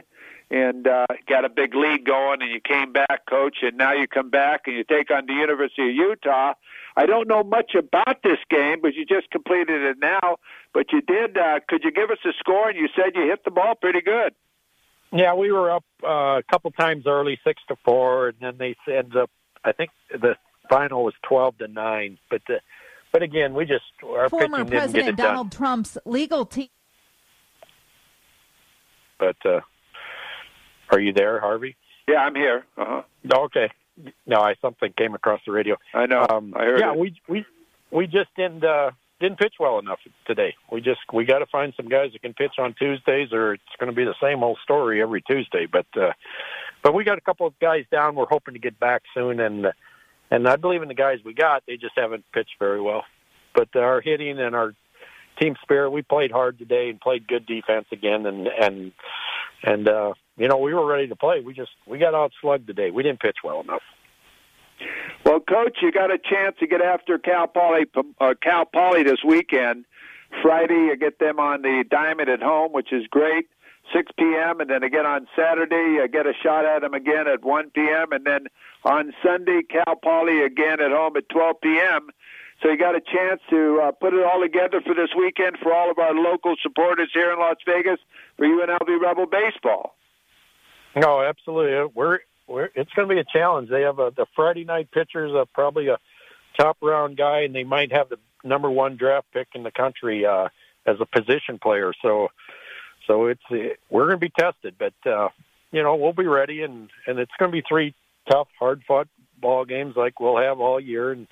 And uh, got a big lead going, and you came back, coach, and now you come back and you take on the University of Utah. I don't know much about this game, but you just completed it now. But you did. Uh, could you give us a score? And you said you hit the ball pretty good. Yeah, we were up uh, a couple times early, six to four, and then they ended up. I think the final was twelve to nine. But the, but again, we just our Former pitching didn't get President it done. Donald Trump's legal team. But uh, are you there, Harvey? Yeah, I'm here. Uh-huh. Okay. No, I something came across the radio. I know. Um, I heard yeah, it. we we we just didn't uh, didn't pitch well enough today. We just we got to find some guys that can pitch on Tuesdays, or it's going to be the same old story every Tuesday. But uh, but we got a couple of guys down. We're hoping to get back soon, and and I believe in the guys we got. They just haven't pitched very well. But our hitting and our team spirit, we played hard today and played good defense again, and and and uh, you know we were ready to play. We just we got out slugged today. We didn't pitch well enough. Well, Coach, you got a chance to get after Cal Poly, uh, Cal Poly this weekend. Friday, you get them on the diamond at home, which is great. 6 p.m. and then again on Saturday, you get a shot at them again at 1 p.m. and then on Sunday, Cal Poly again at home at 12 p.m. So you got a chance to uh, put it all together for this weekend for all of our local supporters here in Las Vegas for UNLV Rebel baseball. No, absolutely. We're we're it's going to be a challenge. They have a the Friday night pitchers, uh, probably a top round guy, and they might have the number one draft pick in the country uh, as a position player. So so it's we're going to be tested, but uh, you know we'll be ready, and and it's going to be three tough, hard fought ball games like we'll have all year, and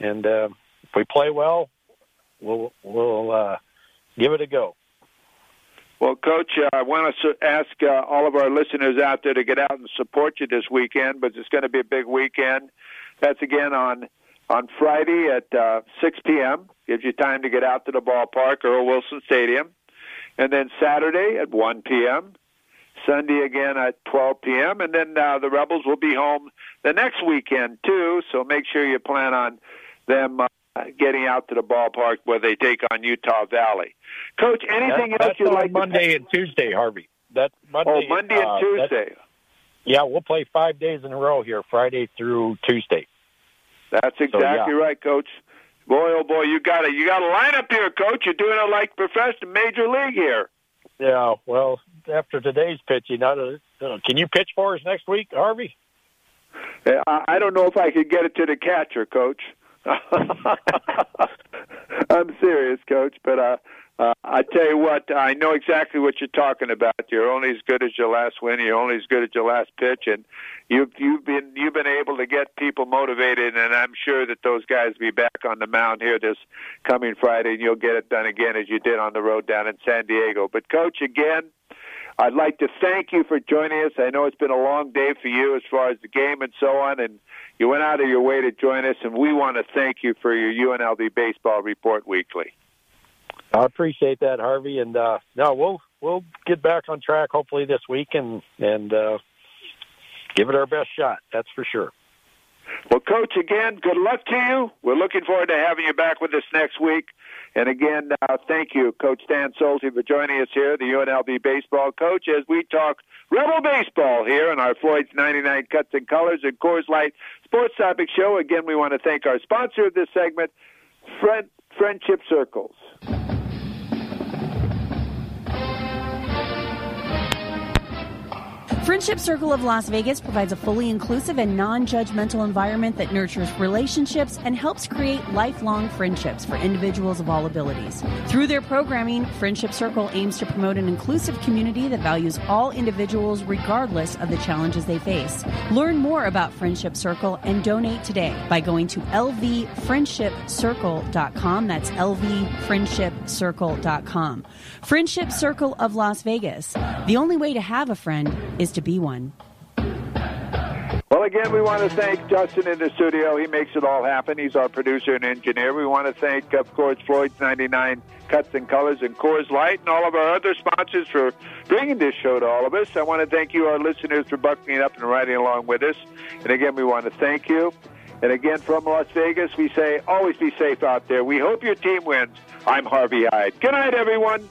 and uh, if we play well, we'll we'll uh, give it a go. Well, Coach, uh, I want to ask uh, all of our listeners out there to get out and support you this weekend, but it's going to be a big weekend. That's again on on Friday at uh, 6 p.m. Gives you time to get out to the ballpark, Earl Wilson Stadium, and then Saturday at 1 p.m. Sunday again at 12 p.m. And then uh, the Rebels will be home the next weekend too. So make sure you plan on them uh, getting out to the ballpark where they take on Utah Valley. Coach, anything That- else you'd like Monday and Tuesday, Harvey. That Monday. Oh, Monday and uh, Tuesday. Yeah, we'll play five days in a row here, Friday through Tuesday. That's exactly yeah. right, Coach. Boy, oh boy, you got it. You got a lineup here, Coach. You're doing it like professional major league here. Yeah, well, after today's pitching, not a, uh, can you pitch for us next week, Harvey? Uh, I I don't know if I could get it to the catcher, Coach. I'm serious, Coach, but uh, uh, I tell you what, I know exactly what you're talking about. You're only as good as your last win. You're only as good as your last pitch, and you've you've been you've been able to get people motivated. And I'm sure that those guys will be back on the mound here this coming Friday, and you'll get it done again as you did on the road down in San Diego. But Coach, again, I'd like to thank you for joining us. I know it's been a long day for you as far as the game and so on, and you went out of your way to join us, and we want to thank you for your UNLV Baseball Report Weekly. I appreciate that, Harvey, and uh, no, we'll we'll get back on track hopefully this week and and uh, give it our best shot. That's for sure. Well, Coach, again, good luck to you. We're looking forward to having you back with us next week. And again, uh, thank you, Coach Dan Stolte, for joining us here, the UNLV baseball coach, as we talk Rebel baseball here on our Floyd's 99 Cuts and Colors and Coors Light Sports Topic Show. Again, we want to thank our sponsor of this segment, Friend, Friendship Circles. Friendship Circle of Las Vegas provides a fully inclusive and non judgmental environment that nurtures relationships and helps create lifelong friendships for individuals of all abilities. Through their programming, Friendship Circle aims to promote an inclusive community that values all individuals regardless of the challenges they face. Learn more about Friendship Circle and donate today by going to lvfriendshipcircle.com. That's lvfriendshipcircle.com. Friendship Circle of Las Vegas. The only way to have a friend is to be one. Well, again, we want to thank Justin in the studio. He makes it all happen. He's our producer and engineer. We want to thank, of course, Floyd's 99 Cuts and Colors and Coors Light and all of our other sponsors for bringing this show to all of us. I want to thank you, our listeners, for buckling up and riding along with us. And again, we want to thank you. And again, from Las Vegas, we say always be safe out there. We hope your team wins. I'm Harvey Hyde. Good night, everyone.